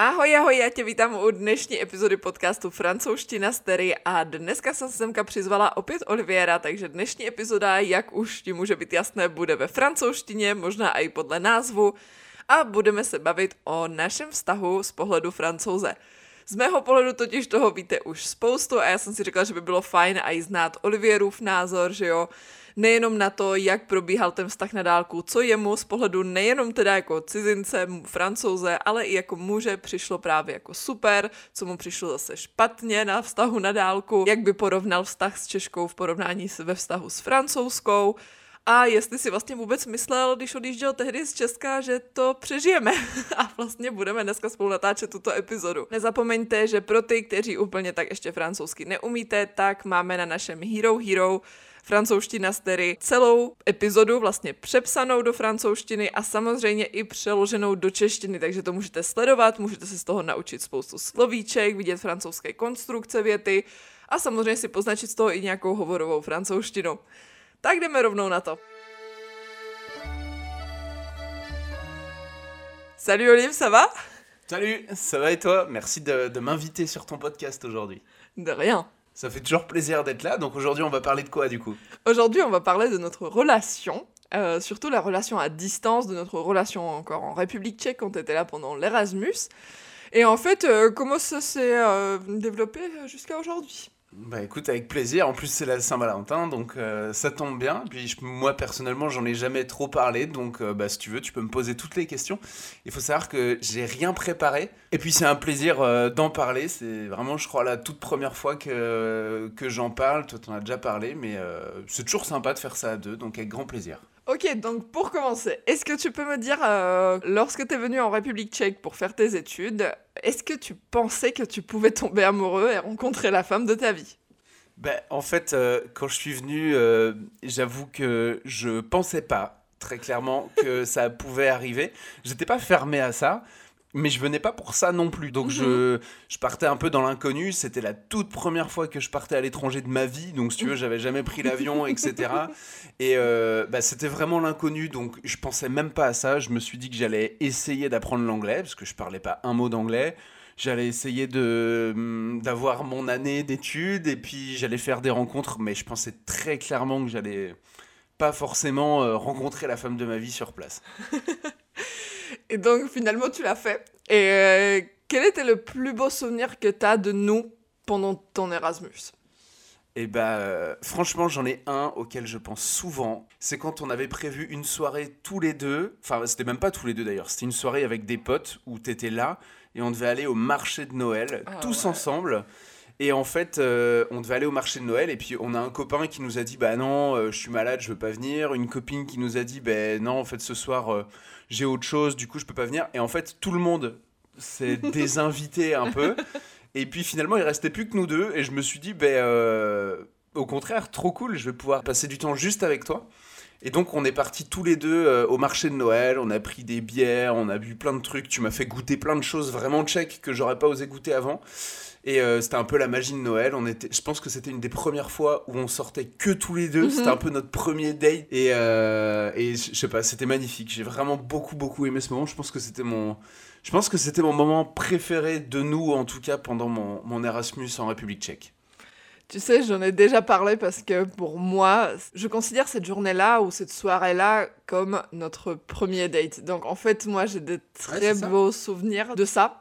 Ahoj, ahoj, já tě vítám u dnešní epizody podcastu Francouzština z Terry a dneska jsem semka přizvala opět Oliviera, takže dnešní epizoda, jak už ti může být jasné, bude ve francouzštině, možná i podle názvu a budeme se bavit o našem vztahu z pohledu francouze. Z mého pohledu totiž toho víte už spoustu a já jsem si řekla, že by bylo fajn i znát Olivierův názor, že jo, nejenom na to, jak probíhal ten vztah na dálku, co jemu z pohledu nejenom teda jako cizince, francouze, ale i jako muže přišlo právě jako super, co mu přišlo zase špatně na vztahu na dálku, jak by porovnal vztah s Češkou v porovnání ve vztahu s francouzskou, a jestli si vlastně vůbec myslel, když odjížděl tehdy z Česka, že to přežijeme. A vlastně budeme dneska spolu natáčet tuto epizodu. Nezapomeňte, že pro ty, kteří úplně tak ještě francouzsky neumíte, tak máme na našem Hero Hero francouzština stery celou epizodu vlastně přepsanou do francouzštiny a samozřejmě i přeloženou do češtiny, takže to můžete sledovat, můžete se z toho naučit spoustu slovíček, vidět francouzské konstrukce věty a samozřejmě si poznačit z toho i nějakou hovorovou francouzštinu. Tak jdeme rovnou na to. Salut Olive, ça va Salut, ça va et toi Merci de, de m'inviter sur ton podcast aujourd'hui. De rien. Ça fait toujours plaisir d'être là. Donc aujourd'hui, on va parler de quoi du coup? Aujourd'hui, on va parler de notre relation, euh, surtout la relation à distance, de notre relation encore en République tchèque quand tu étais là pendant l'Erasmus. Et en fait, euh, comment ça s'est euh, développé jusqu'à aujourd'hui? Bah écoute, avec plaisir. En plus, c'est la Saint-Valentin, donc euh, ça tombe bien. Puis moi, personnellement, j'en ai jamais trop parlé, donc euh, bah, si tu veux, tu peux me poser toutes les questions. Il faut savoir que j'ai rien préparé. Et puis, c'est un plaisir euh, d'en parler. C'est vraiment, je crois, la toute première fois que, que j'en parle. Toi, tu en as déjà parlé, mais c'est toujours sympa de faire ça à deux, donc avec grand plaisir. Ok, donc pour commencer, est-ce que tu peux me dire, lorsque tu es venu en République tchèque pour faire tes études, est-ce que tu pensais que tu pouvais tomber amoureux et rencontrer la femme de ta vie? Ben, En fait, euh, quand je suis venu, euh, j'avoue que je pensais pas très clairement que ça pouvait arriver. J'étais pas fermé à ça. Mais je venais pas pour ça non plus. Donc je, mhm. je partais un peu dans l'inconnu. C'était la toute première fois que je partais à l'étranger de ma vie. Donc si tu veux, j'avais jamais pris l'avion, etc. Et euh, bah, c'était vraiment l'inconnu. Donc je pensais même pas à ça. Je me suis dit que j'allais essayer d'apprendre l'anglais parce que je parlais pas un mot d'anglais. J'allais essayer de hum, d'avoir mon année d'études et puis j'allais faire des rencontres. Mais je pensais très clairement que j'allais pas forcément euh, rencontrer la femme de ma vie sur place. Et donc finalement, tu l'as fait. Et euh, quel était le plus beau souvenir que tu as de nous pendant ton Erasmus? Et eh bah, ben, franchement, j'en ai un auquel je pense souvent. C'est quand on avait prévu une soirée tous les deux. Enfin, c'était même pas tous les deux d'ailleurs. C'était une soirée avec des potes où tu étais là et on devait aller au marché de Noël ah tous ensemble. Et en fait, euh, on devait aller au marché de Noël et puis on a un copain qui nous a dit bah non, euh, je suis malade, je veux pas venir. Une copine qui nous a dit bah non, en fait ce soir j'ai autre chose, du coup je peux pas venir. Et en fait, tout le monde s'est désinvité un peu. Et puis finalement, il restait plus que nous deux. Et je me suis dit, ben, euh, au contraire, trop cool, je vais pouvoir passer du temps juste avec toi. Et donc, on est partis tous les deux euh, au marché de Noël. On a pris des bières, on a bu plein de trucs. Tu m'as fait goûter plein de choses vraiment tchèques que j'aurais pas osé goûter avant. Et euh, c'était un peu la magie de Noël. On était, je pense que c'était une des premières fois où on sortait que tous les deux. C'était mhm. un peu notre premier date. Et, euh, et je sais pas, c'était magnifique. J'ai vraiment beaucoup, beaucoup aimé ce moment. Je pense que c'était mon, je pense que c'était mon moment préféré de nous, en tout cas pendant mon, mon Erasmus en République tchèque. Tu sais, j'en ai déjà parlé parce que pour moi, je considère cette journée-là ou cette soirée-là comme notre premier date. Donc en fait, moi, j'ai de très beaux souvenirs de ça.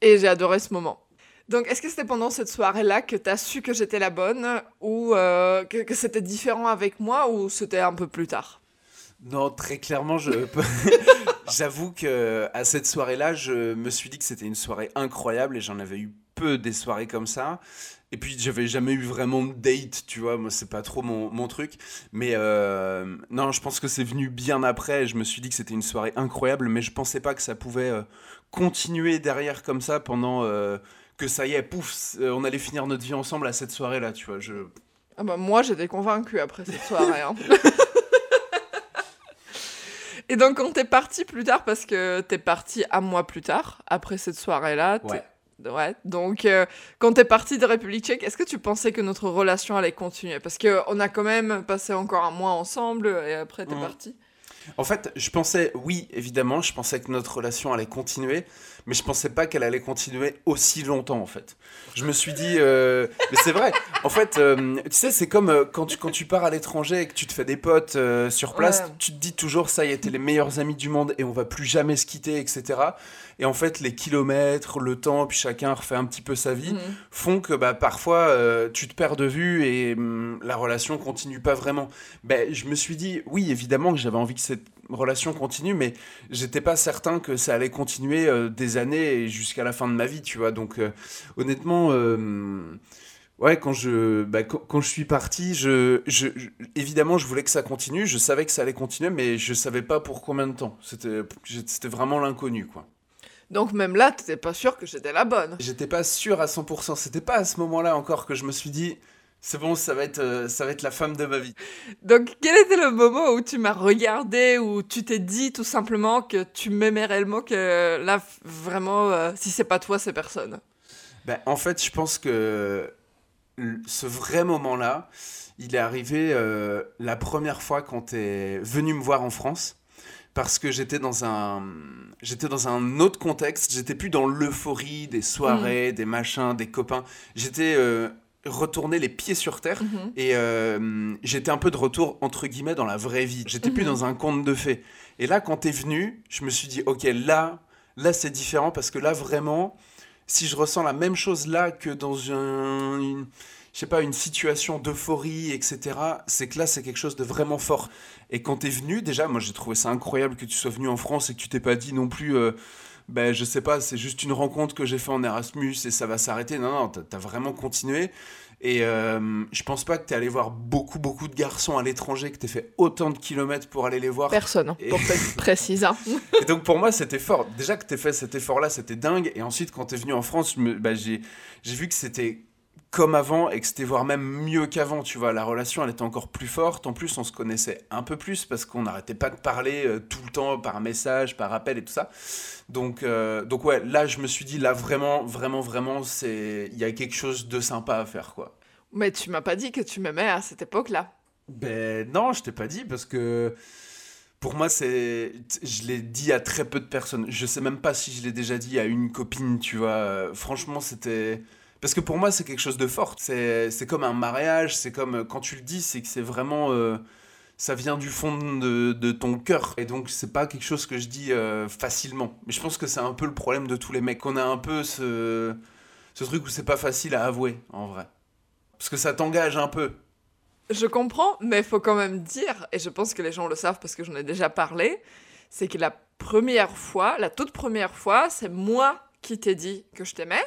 Et j'ai adoré ce moment. Donc, est-ce que c'était pendant cette soirée-là que tu as su que j'étais la bonne ou euh, que, c'était différent avec moi ou c'était un peu plus tard? Non, très clairement, je j'avoue que à cette soirée-là, je me suis dit que c'était une soirée incroyable et j'en avais eu peu des soirées comme ça. Et puis, j'avais jamais eu vraiment de date, tu vois. Moi, c'est pas trop mon, mon truc. Mais euh, non, je pense que c'est venu bien après. Je me suis dit que c'était une soirée incroyable, mais je pensais pas que ça pouvait euh, continuer derrière comme ça pendant que ça y est, pouf, euh, on allait finir notre vie ensemble à cette soirée-là, tu vois. Je... Ah bah moi, j'étais convaincue après cette soirée. Hein. Et donc, quand t'es parti plus tard, parce que t'es parti un mois plus tard, après cette soirée-là, ouais. Ouais, donc euh, quand t'es parti de République tchèque, est-ce que tu pensais que notre relation allait continuer? Parce qu'on a quand même passé encore un mois ensemble et après t'es es mmh. parti. En fait, je pensais, oui, évidemment, je pensais que notre relation allait continuer, mais je pensais pas qu'elle allait continuer aussi longtemps en fait. Je me suis dit, euh, mais c'est vrai. En fait, euh, tu sais, c'est comme euh, quand tu quand tu pars à l'étranger et que tu te fais des potes sur place, Ouais. tu te dis toujours ça y est, t'es les meilleurs amis du monde et on va plus jamais se quitter, etc. Et en fait, les kilomètres, le temps, puis chacun refait un petit peu sa vie, Mhm. font que bah, parfois tu te perds de vue et hum, la relation continue pas vraiment. Ben, je me suis dit, oui, évidemment que j'avais envie que cette relation continue, mais j'étais pas certain que ça allait continuer euh, des années et jusqu'à la fin de ma vie, tu vois. Donc, euh, honnêtement, euh, ouais, quand je, bah, quand, quand je suis parti, je, je, je- évidemment, je voulais que ça continue, je savais que ça allait continuer, mais je savais pas pour combien de temps. C'était c'était vraiment l'inconnu, quoi. Donc même là, t'étais pas sûr que j'étais la bonne. J'étais pas sûr à 100%. C'était pas à ce moment-là encore que je me suis dit, c'est bon, ça va être, euh, ça va être la femme de ma vie. Donc quel était le moment où tu m'as regardé, où tu t'es dit tout simplement que tu m'aimais réellement, que là, vraiment, euh, si c'est pas toi, c'est personne? Ben, en fait, je pense que ce vrai moment-là, il est arrivé euh, la première fois quand tu es venu me voir en France. Parce que j'étais dans un j'étais dans un autre contexte, j'étais plus dans l'euphorie des soirées, des machins, des copains. J'étais euh, retourné les pieds sur terre Mhm. et euh, j'étais un peu de retour entre guillemets dans la vraie vie. J'étais plus Mhm. dans un conte de fées. Et là, quand t'es venu, je me suis dit, ok, là, là c'est différent parce que là vraiment, si je ressens la même chose là que dans un, une, je sais pas, une situation d'euphorie, etc., c'est que là c'est quelque chose de vraiment fort. Et quand t'es venu, déjà, moi j'ai trouvé ça incroyable que tu sois venu en France et que tu t'es pas dit non plus. euh, ben, je sais pas, c'est juste une rencontre que j'ai fait en Erasmus et ça va s'arrêter. Non, non, t'as vraiment continué. Et euh, je pense pas que t'es allé voir beaucoup, beaucoup de garçons à l'étranger, que t'aies fait autant de kilomètres pour aller les voir. Personne, hein, Et- pour être précise. hein. Et donc pour moi, c'était fort. Déjà que t'aies fait cet effort-là, c'était dingue. Et ensuite, quand t'es venu en France, j'ai j'ai vu que c'était comme avant et que c'était voire même mieux qu'avant, tu vois. La relation, elle était encore plus forte. En plus, on se connaissait un peu plus parce qu'on n'arrêtait pas de parler euh, tout le temps par message, par appel et tout ça. Donc, euh, donc ouais, là, je me suis dit, là, vraiment, vraiment, vraiment, c'est il y a quelque chose de sympa à faire, quoi. Mais tu m'as pas dit que tu m'aimais à cette époque-là. Ben non, je t'ai pas dit parce que pour moi c'est je l'ai dit à très peu de personnes. Je sais même pas si je l'ai déjà dit à une copine, tu vois. Euh, Franchement, c'était parce que pour moi c'est quelque chose de fort. C'est comme un mariage, c'est comme quand tu le dis, c'est que c'est vraiment euh, ça vient du fond de, ton cœur et donc c'est pas quelque chose que je dis euh, facilement. Mais je pense que c'est un peu le problème de tous les mecs qu'on a un peu ce ce truc où c'est pas facile à avouer en vrai. Parce que ça t'engage un peu. Je comprends, mais faut quand même dire, et je pense que les gens le savent parce que j'en ai déjà parlé, c'est que la première fois, la toute première fois, c'est moi qui t'ai dit que je t'aimais.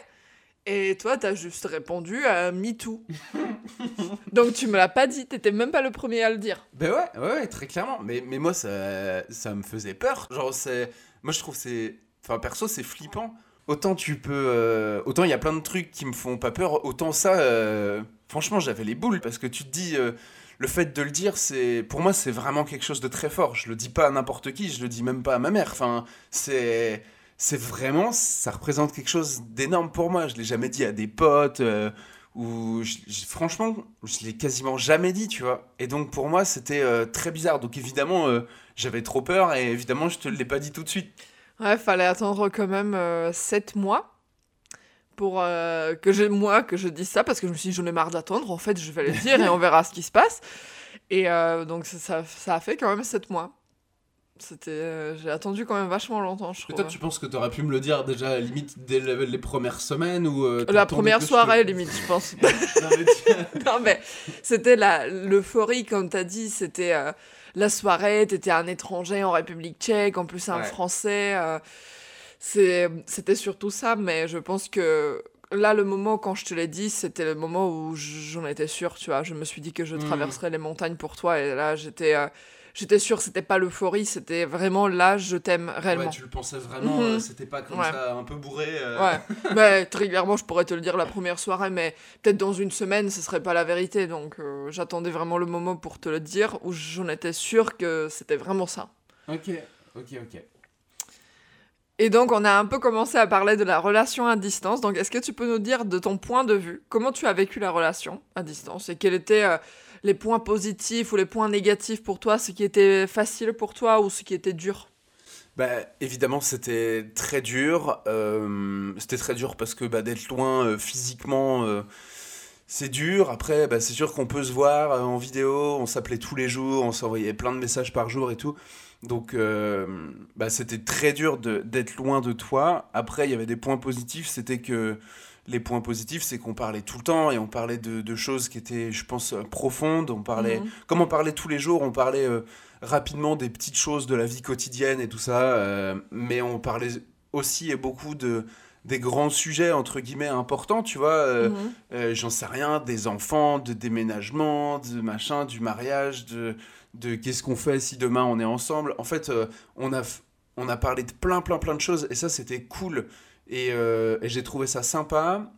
Et toi, t'as juste répondu à MeToo. Donc tu me l'as pas dit, t'étais même pas le premier à le dire. Ben ouais, ouais, très clairement. Mais, mais moi, ça, ça me faisait peur. Genre, c'est. Moi, je trouve c'est. Enfin, perso, c'est flippant. Autant tu peux. euh, Autant il y a plein de trucs qui me font pas peur. Autant ça. euh, Franchement, j'avais les boules. Parce que tu te dis. euh, Le fait de le dire, c'est. Pour moi, c'est vraiment quelque chose de très fort. Je le dis pas à n'importe qui. Je le dis même pas à ma mère. Enfin, c'est. C'est vraiment. Ça représente quelque chose d'énorme pour moi. Je l'ai jamais dit à des potes. euh, ou je- franchement, je l'ai quasiment jamais dit, tu vois. Et donc pour moi, c'était euh, très bizarre. Donc évidemment, euh, j'avais trop peur et évidemment, je te l'ai pas dit tout de suite. Ouais, fallait attendre quand même 7 mois pour que je, moi, que je dise ça, parce que je me suis dit, j'en ai marre d'attendre, en fait, je vais le dire et on verra ce qui se passe. Et donc ça, ça, ça a fait quand même 7 mois. C'était, euh, j'ai attendu quand même vachement longtemps, je. Peut-être tu penses que t'aurais pu me le dire déjà limite dès le- les premières semaines ou euh, La première je soirée, limite, je pense. Non, mais tu- non, mais c'était la, l'euphorie, comme t'as dit, c'était euh, la soirée, t'étais un étranger en République tchèque, en plus un Ouais. français. euh, c'est, c'était surtout ça, mais je pense que là, le moment quand je te l'ai dit, c'était le moment où j'en étais sûre, tu vois. Je me suis dit que je Mhm. traverserais les montagnes pour toi, et là, j'étais. J'étais sûre, c'était pas l'euphorie, c'était vraiment là, je t'aime réellement. Ouais, tu le pensais vraiment, Mhm. euh, c'était pas comme Ouais. ça, un peu bourré. euh. Ouais, mais très clairement, je pourrais te le dire la première soirée, mais peut-être dans une semaine, ce serait pas la vérité. Donc, euh, j'attendais vraiment le moment pour te le dire, où j'en étais sûre que c'était vraiment ça. Ok, ok, ok. Et donc, on a un peu commencé à parler de la relation à distance. Donc, est-ce que tu peux nous dire, de ton point de vue, comment tu as vécu la relation à distance et quels étaient euh, les points positifs ou les points négatifs pour toi, ce qui était facile pour toi ou ce qui était dur? Bah, évidemment, c'était très dur. Euh, c'était très dur parce que bah, d'être loin euh, physiquement, c'est dur. Après, bah, c'est sûr qu'on peut se voir en vidéo. On s'appelait tous les jours, on s'envoyait plein de messages par jour et tout. Donc, bah, c'était très dur d'être loin de toi. Après, il y avait des points positifs. C'était que les points positifs, c'est qu'on parlait tout le temps et on parlait de, choses qui étaient, je pense, profondes. On parlait, mhm. comme on parlait tous les jours, on parlait rapidement des petites choses de la vie quotidienne et tout ça, euh, mais on parlait aussi et beaucoup de des grands sujets entre guillemets importants, tu vois. Euh, mhm. euh, j'en sais rien, des enfants, de déménagement, de machin, du mariage, de de qu'est-ce qu'on fait si demain on est ensemble. En fait, on a on a parlé de plein plein plein de choses et ça c'était cool et, et j'ai trouvé ça sympa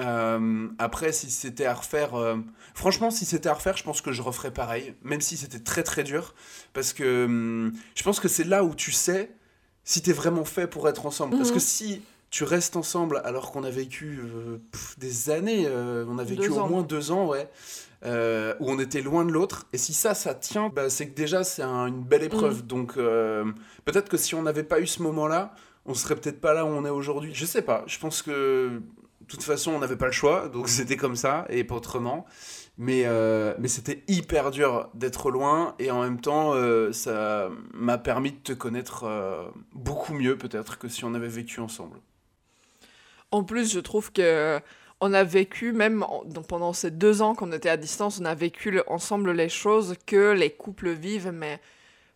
euh, après, si c'était à refaire, euh, franchement, si c'était à refaire, je pense que je referais pareil, même si c'était très très dur, parce que hum, je pense que c'est là où tu sais si t'es vraiment fait pour être ensemble. Parce que mhm. si tu restes ensemble alors qu'on a vécu euh, des années, on a vécu au moins deux ans, ouais, où on était loin de l'autre, et si ça, ça tient, bah, c'est que déjà c'est une belle épreuve. Mhm. Donc peut-être que si on n'avait pas eu ce moment-là, on serait peut-être pas là où on est aujourd'hui. Je sais pas. Je pense que de toute façon, on n'avait pas le choix, donc c'était comme ça et pas autrement. Mais, euh, mais c'était hyper dur d'être loin et en même temps, euh, ça m'a permis de te connaître euh, beaucoup mieux peut-être que si on avait vécu ensemble. En plus, je trouve que on a vécu, même pendant ces deux ans qu'on était à distance, on a vécu ensemble les choses que les couples vivent, mais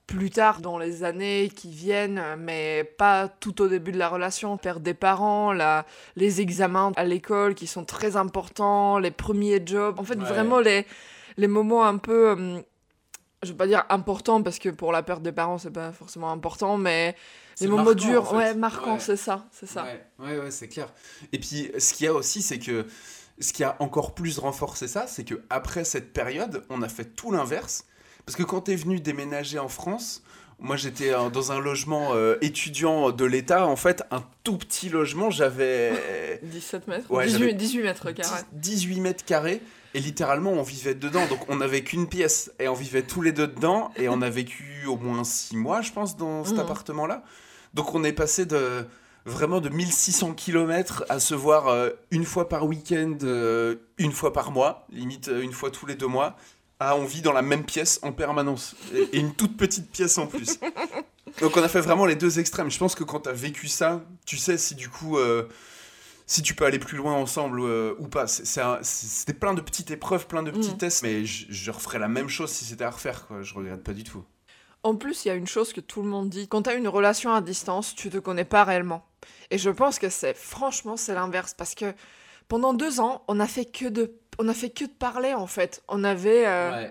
plus tard dans les années qui viennent, mais pas tout au début de la relation. Perdre des parents, la, les examens à l'école qui sont très importants, les premiers jobs. En fait, vraiment les, les moments un peu. Je vais pas dire importants parce que pour la perte des parents, c'est pas forcément important, mais les moments durs, ouais, marquants, c'est ça, c'est ça. Ouais, ouais, c'est clair. Et puis, ce qu'il y a aussi, c'est que ce qui a encore plus renforcé ça, c'est que après cette période, on a fait tout l'inverse parce que quand tu es venu déménager en France, moi j'étais euh, dans un logement euh, étudiant de l'État, en fait, un tout petit logement, j'avais... 17 mètres 18, mètres carrés. 18 mètres carrés. Et littéralement, on vivait dedans. Donc, on n'avait qu'une pièce. Et on vivait tous les deux dedans. Et on a vécu au moins 6 mois, je pense, dans cet mmh. appartement-là. Donc, on est passé de vraiment de 1600 km à se voir euh, une fois par week-end, une fois par mois, limite une fois tous les deux mois, ah, on vit dans la même pièce en permanence. Et, une toute petite pièce en plus. Donc on a fait vraiment les deux extrêmes. Je pense que quand tu as vécu ça, tu sais si du coup, euh, si tu peux aller plus loin ensemble euh, ou pas. C'était plein de petites épreuves, plein de petits mm. tests, mais je, referais la même chose si c'était à refaire. Quoi. Je regrette pas du tout. En plus, il y a une chose que tout le monde dit. Quand tu as une relation à distance, tu te connais pas réellement. Et je pense que c'est franchement c'est l'inverse parce que pendant deux ans, on a fait que de on a fait que de parler en fait. On avait, euh,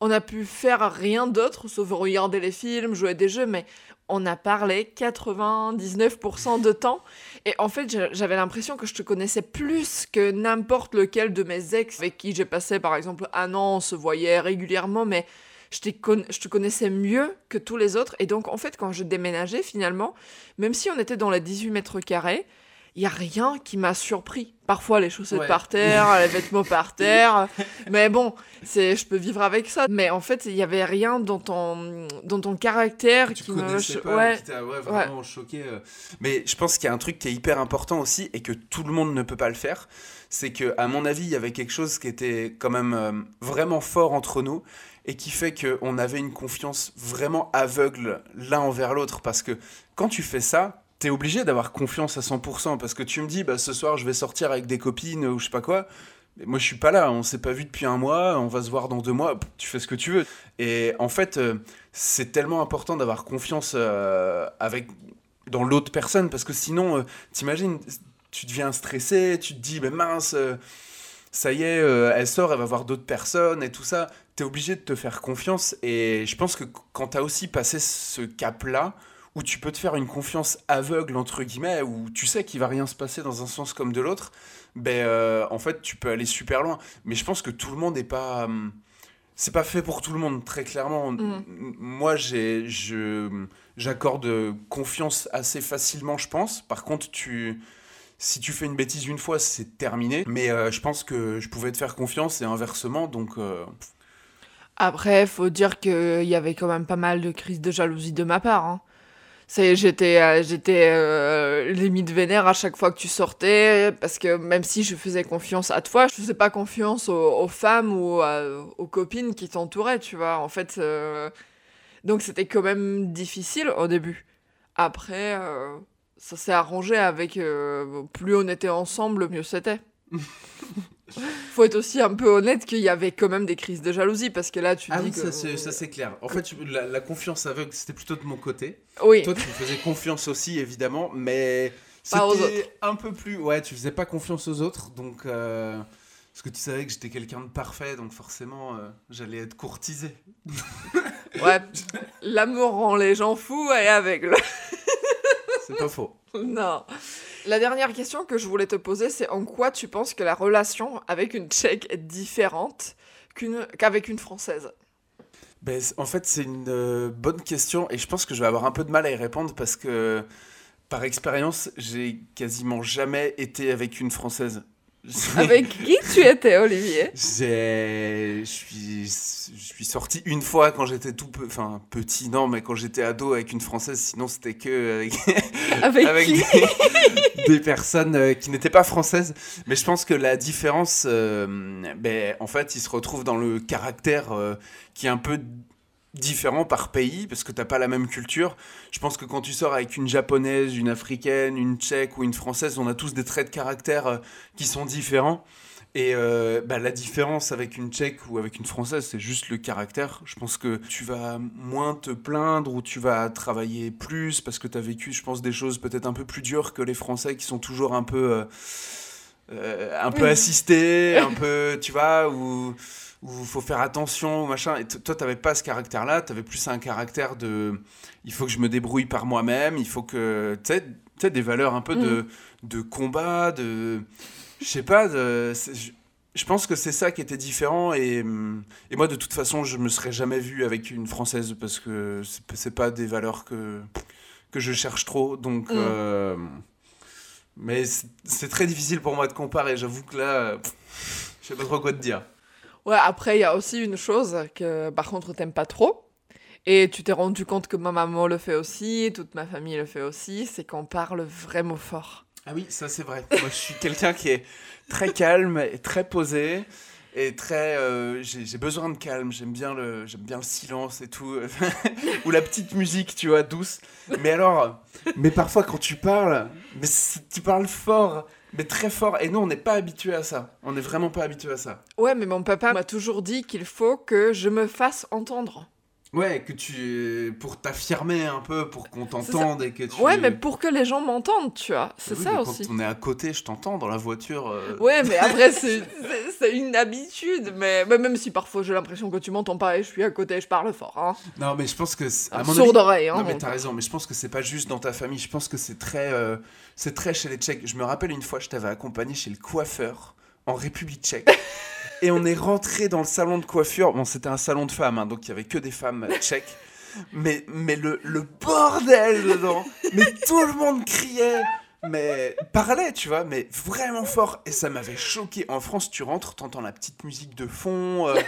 on a pu faire rien d'autre sauf regarder les films, jouer des jeux, mais on a parlé 99% de temps. Et en fait, j'avais l'impression que je te connaissais plus que n'importe lequel de mes ex avec qui j'ai passé par exemple un an, on se voyait régulièrement, mais je, je te connaissais mieux que tous les autres. Et donc, en fait, quand je déménageais, finalement, même si on était dans les 18 mètres carrés, il y a rien qui m'a surpris. Parfois les chaussettes par terre, les vêtements par terre, mais bon, c'est je peux vivre avec ça. Mais en fait, il y avait rien dans ton dans ton caractère qui me ouais. qui vraiment choqué. Euh. Mais je pense qu'il y a un truc qui est hyper important aussi et que tout le monde ne peut pas le faire, c'est que à mon avis, il y avait quelque chose qui était quand même euh, vraiment fort entre nous et qui fait qu'on avait une confiance vraiment aveugle l'un envers l'autre parce que quand tu fais ça, t'es obligé d'avoir confiance à 100% parce que tu me dis, bah, ce soir, je vais sortir avec des copines ou je sais pas quoi. Mais moi, je suis pas là, on s'est pas vu depuis un mois, on va se voir dans deux mois, tu fais ce que tu veux. Et en fait, euh, c'est tellement important d'avoir confiance euh, avec, dans l'autre personne parce que sinon, euh, t'imagines, tu deviens stressé, tu te dis, mais mince, ça y est, elle sort, elle va voir d'autres personnes et tout ça. T'es obligé de te faire confiance et je pense que quand t'as aussi passé ce cap-là, où tu peux te faire une confiance aveugle, entre guillemets, où tu sais qu'il va rien se passer dans un sens comme de l'autre, ben, euh, en fait, tu peux aller super loin. Mais je pense que tout le monde n'est pas. Hum, c'est pas fait pour tout le monde, très clairement. Mm. Moi, j'ai, je, j'accorde confiance assez facilement, je pense. Par contre, tu, si tu fais une bêtise une fois, c'est terminé. Mais euh, je pense que je pouvais te faire confiance et inversement, donc. Euh, Après, faut dire qu'il y avait quand même pas mal de crises de jalousie de ma part. Hein j'étais, euh, j'étais euh, limite vénère à chaque fois que tu sortais, parce que même si je faisais confiance à toi, je faisais pas confiance aux, femmes ou à- aux copines qui t'entouraient, tu vois. En fait, euh, donc c'était quand même difficile au début. Après, euh, ça s'est arrangé avec euh, plus on était ensemble, mieux c'était. Faut être aussi un peu honnête qu'il y avait quand même des crises de jalousie, parce que là, tu Ah dis oui, que... ça c'est, ça c'est clair. En fait, la, la confiance aveugle, c'était plutôt de mon côté. Oui. Toi, tu me faisais confiance aussi, évidemment, mais c'était un peu plus. Ouais, tu faisais pas confiance aux autres, donc. euh, Parce que tu savais que j'étais quelqu'un de parfait, donc forcément, euh, j'allais être courtisé. Ouais, l'amour rend les gens fous et aveugles. C'est pas faux. non. La dernière question que je voulais te poser, c'est en quoi tu penses que la relation avec une Tchèque est différente qu'avec une Française? Ben, en fait, c'est une euh, bonne question et je pense que je vais avoir un peu de mal à y répondre parce que, par expérience, j'ai quasiment jamais été avec une Française. Avec qui tu étais, Olivier? J'ai, je suis, suis sorti une fois quand j'étais tout peu, enfin petit non, mais quand j'étais ado avec une française. Sinon, c'était que avec, Avec, avec qui? des, des personnes euh, qui n'étaient pas françaises. Mais je pense que la différence, euh, ben, en fait, il se retrouve dans le caractère euh, qui est un peu différent par pays parce que t'as pas la même culture. Je pense que quand tu sors avec une japonaise, une africaine, une tchèque ou une française, on a tous des traits de caractère euh, qui sont différents. Et euh, bah, la différence avec une tchèque ou avec une française, c'est juste le caractère. Je pense que tu vas moins te plaindre ou tu vas travailler plus parce que tu as vécu, je pense, des choses peut-être un peu plus dures que les Français qui sont toujours un peu, euh, euh, un peu assistés, un peu, tu vois, ou où il faut faire attention, machin. Et toi, t'avais pas ce caractère-là, t'avais plus un caractère de il faut que je me débrouille par moi-même, il faut que. Tu sais, des valeurs un peu de, de combat, de. Je sais pas, de. Je, pense que c'est ça qui était différent, et, et moi, de toute façon, je me serais jamais vu avec une française parce que c'est p- c'est pas des valeurs que, que je cherche trop, donc. Mm. euh, mais c'est très difficile pour moi de comparer, j'avoue que là. Je sais pas trop quoi te dire. Ouais, après, il y a aussi une chose que, par contre, t'aimes pas trop. Et tu t'es rendu compte que ma maman le fait aussi, toute ma famille le fait aussi, c'est qu'on parle vraiment fort. Ah oui, ça c'est vrai. Moi je suis quelqu'un qui est très calme et très posé et très. euh, J'ai besoin de calme, j'aime bien, le, bien le silence et tout. Ou la petite musique, tu vois, douce. Mais alors, mais parfois quand tu parles, mais tu parles fort, mais très fort. Et nous on n'est pas habitué à ça. On n'est vraiment pas habitué à ça. Ouais, mais mon papa m'a toujours dit qu'il faut que je me fasse entendre. Ouais, que tu. pour t'affirmer un peu, pour qu'on t'entende et que tu. Ouais, mais pour que les gens m'entendent, tu vois. C'est Oui, ça aussi. Quand on est à côté, je t'entends dans la voiture. euh, Ouais, mais après, c'est- une habitude. Mais, mais même si parfois j'ai l'impression que tu m'entends pas et je suis à côté, je parle fort. Hein. Non, mais je pense que. à Un mon sourd d'oreille. Hein, Non mais t'as raison, mais je pense que c'est pas juste dans ta famille, je pense que c'est très, euh, c'est très chez les Tchèques. Je me rappelle une fois, je t'avais accompagné chez le coiffeur en République tchèque. et on est rentré dans le salon de coiffure, bon c'était un salon de femmes, hein, donc il y avait que des femmes tchèques. Mais, mais le, le bordel dedans, mais tout le monde criait, mais parlait, tu vois, mais vraiment fort. Et ça m'avait choqué. En France, tu rentres, t'entends la petite musique de fond, euh,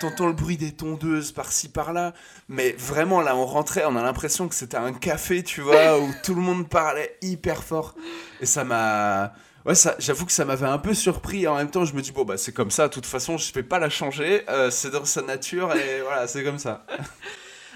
t'entends le bruit des tondeuses par-ci par-là. Mais vraiment, là, on rentrait, on a l'impression que c'était un café, tu vois, où tout le monde parlait hyper fort. Et ça m'a. Ouais, ça, j'avoue que ça m'avait un peu surpris. En même temps, je me dis, bon, bah, c'est comme ça, de toute façon, je vais pas la changer. euh, c'est dans sa nature, et voilà, c'est comme ça.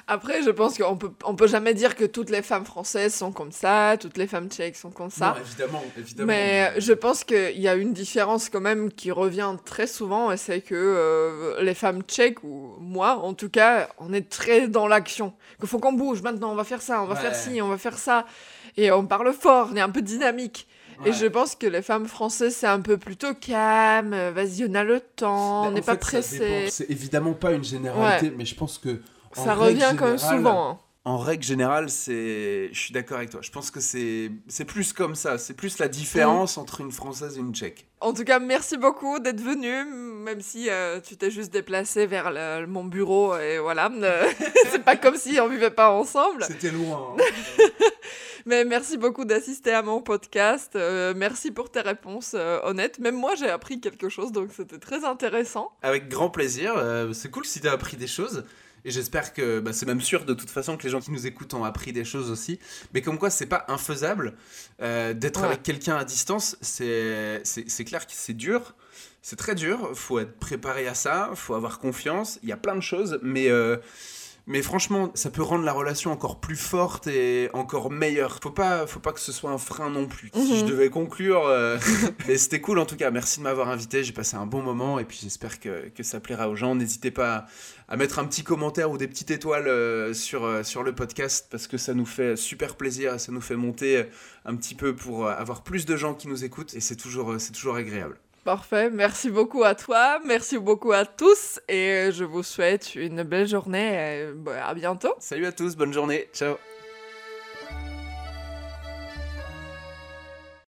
Après, je pense qu'on peut, on peut jamais dire que toutes les femmes françaises sont comme ça, toutes les femmes tchèques sont comme ça. Non, évidemment, évidemment. Mais je pense qu'il y a une différence quand même qui revient très souvent, et c'est que euh, les femmes tchèques, ou moi en tout cas, on est très dans l'action. Qu'il faut qu'on bouge maintenant, on va faire ça, on va Ouais. faire ci, on va faire ça. Et on parle fort, on est un peu dynamique. Ouais. Et je pense que les femmes françaises, c'est un peu plutôt calme, euh, vas-y, on a le temps, Bah, on n'est pas pressé. C'est évidemment pas une généralité, mais je pense que. Ça revient quand même générale- souvent. hein. En règle générale, c'est. Je suis d'accord avec toi. Je pense que c'est c'est plus comme ça. C'est plus la différence entre une française et une tchèque. En tout cas, merci beaucoup d'être venu, même si euh, tu t'es juste déplacé vers le- mon bureau et voilà. C'est pas comme si on vivait pas ensemble. C'était loin. Mais merci beaucoup d'assister à mon podcast. Euh, merci pour tes réponses euh, honnêtes. Même moi, j'ai appris quelque chose, donc c'était très intéressant. Avec grand plaisir. euh, c'est cool si t'as appris des choses. Et j'espère que bah, c'est même sûr de toute façon que les gens qui nous écoutent ont appris des choses aussi. Mais comme quoi, c'est pas infaisable d'être avec quelqu'un à distance. C'est clair que c'est dur. C'est très dur. Faut être préparé à ça. Faut avoir confiance. Il y a plein de choses. Mais. Euh, mais franchement, ça peut rendre la relation encore plus forte et encore meilleure. Faut pas, faut pas que ce soit un frein non plus. Si je mhm. devais conclure, euh, mais c'était cool en tout cas. Merci de m'avoir invité. J'ai passé un bon moment et puis j'espère que, que, ça plaira aux gens. N'hésitez pas à mettre un petit commentaire ou des petites étoiles euh, sur, euh, sur le podcast parce que ça nous fait super plaisir. Ça nous fait monter un petit peu pour avoir plus de gens qui nous écoutent et c'est toujours, c'est toujours agréable. Parfait, merci beaucoup à toi, merci beaucoup à tous et je vous souhaite une belle journée. À bientôt. Salut à tous, bonne journée, ciao.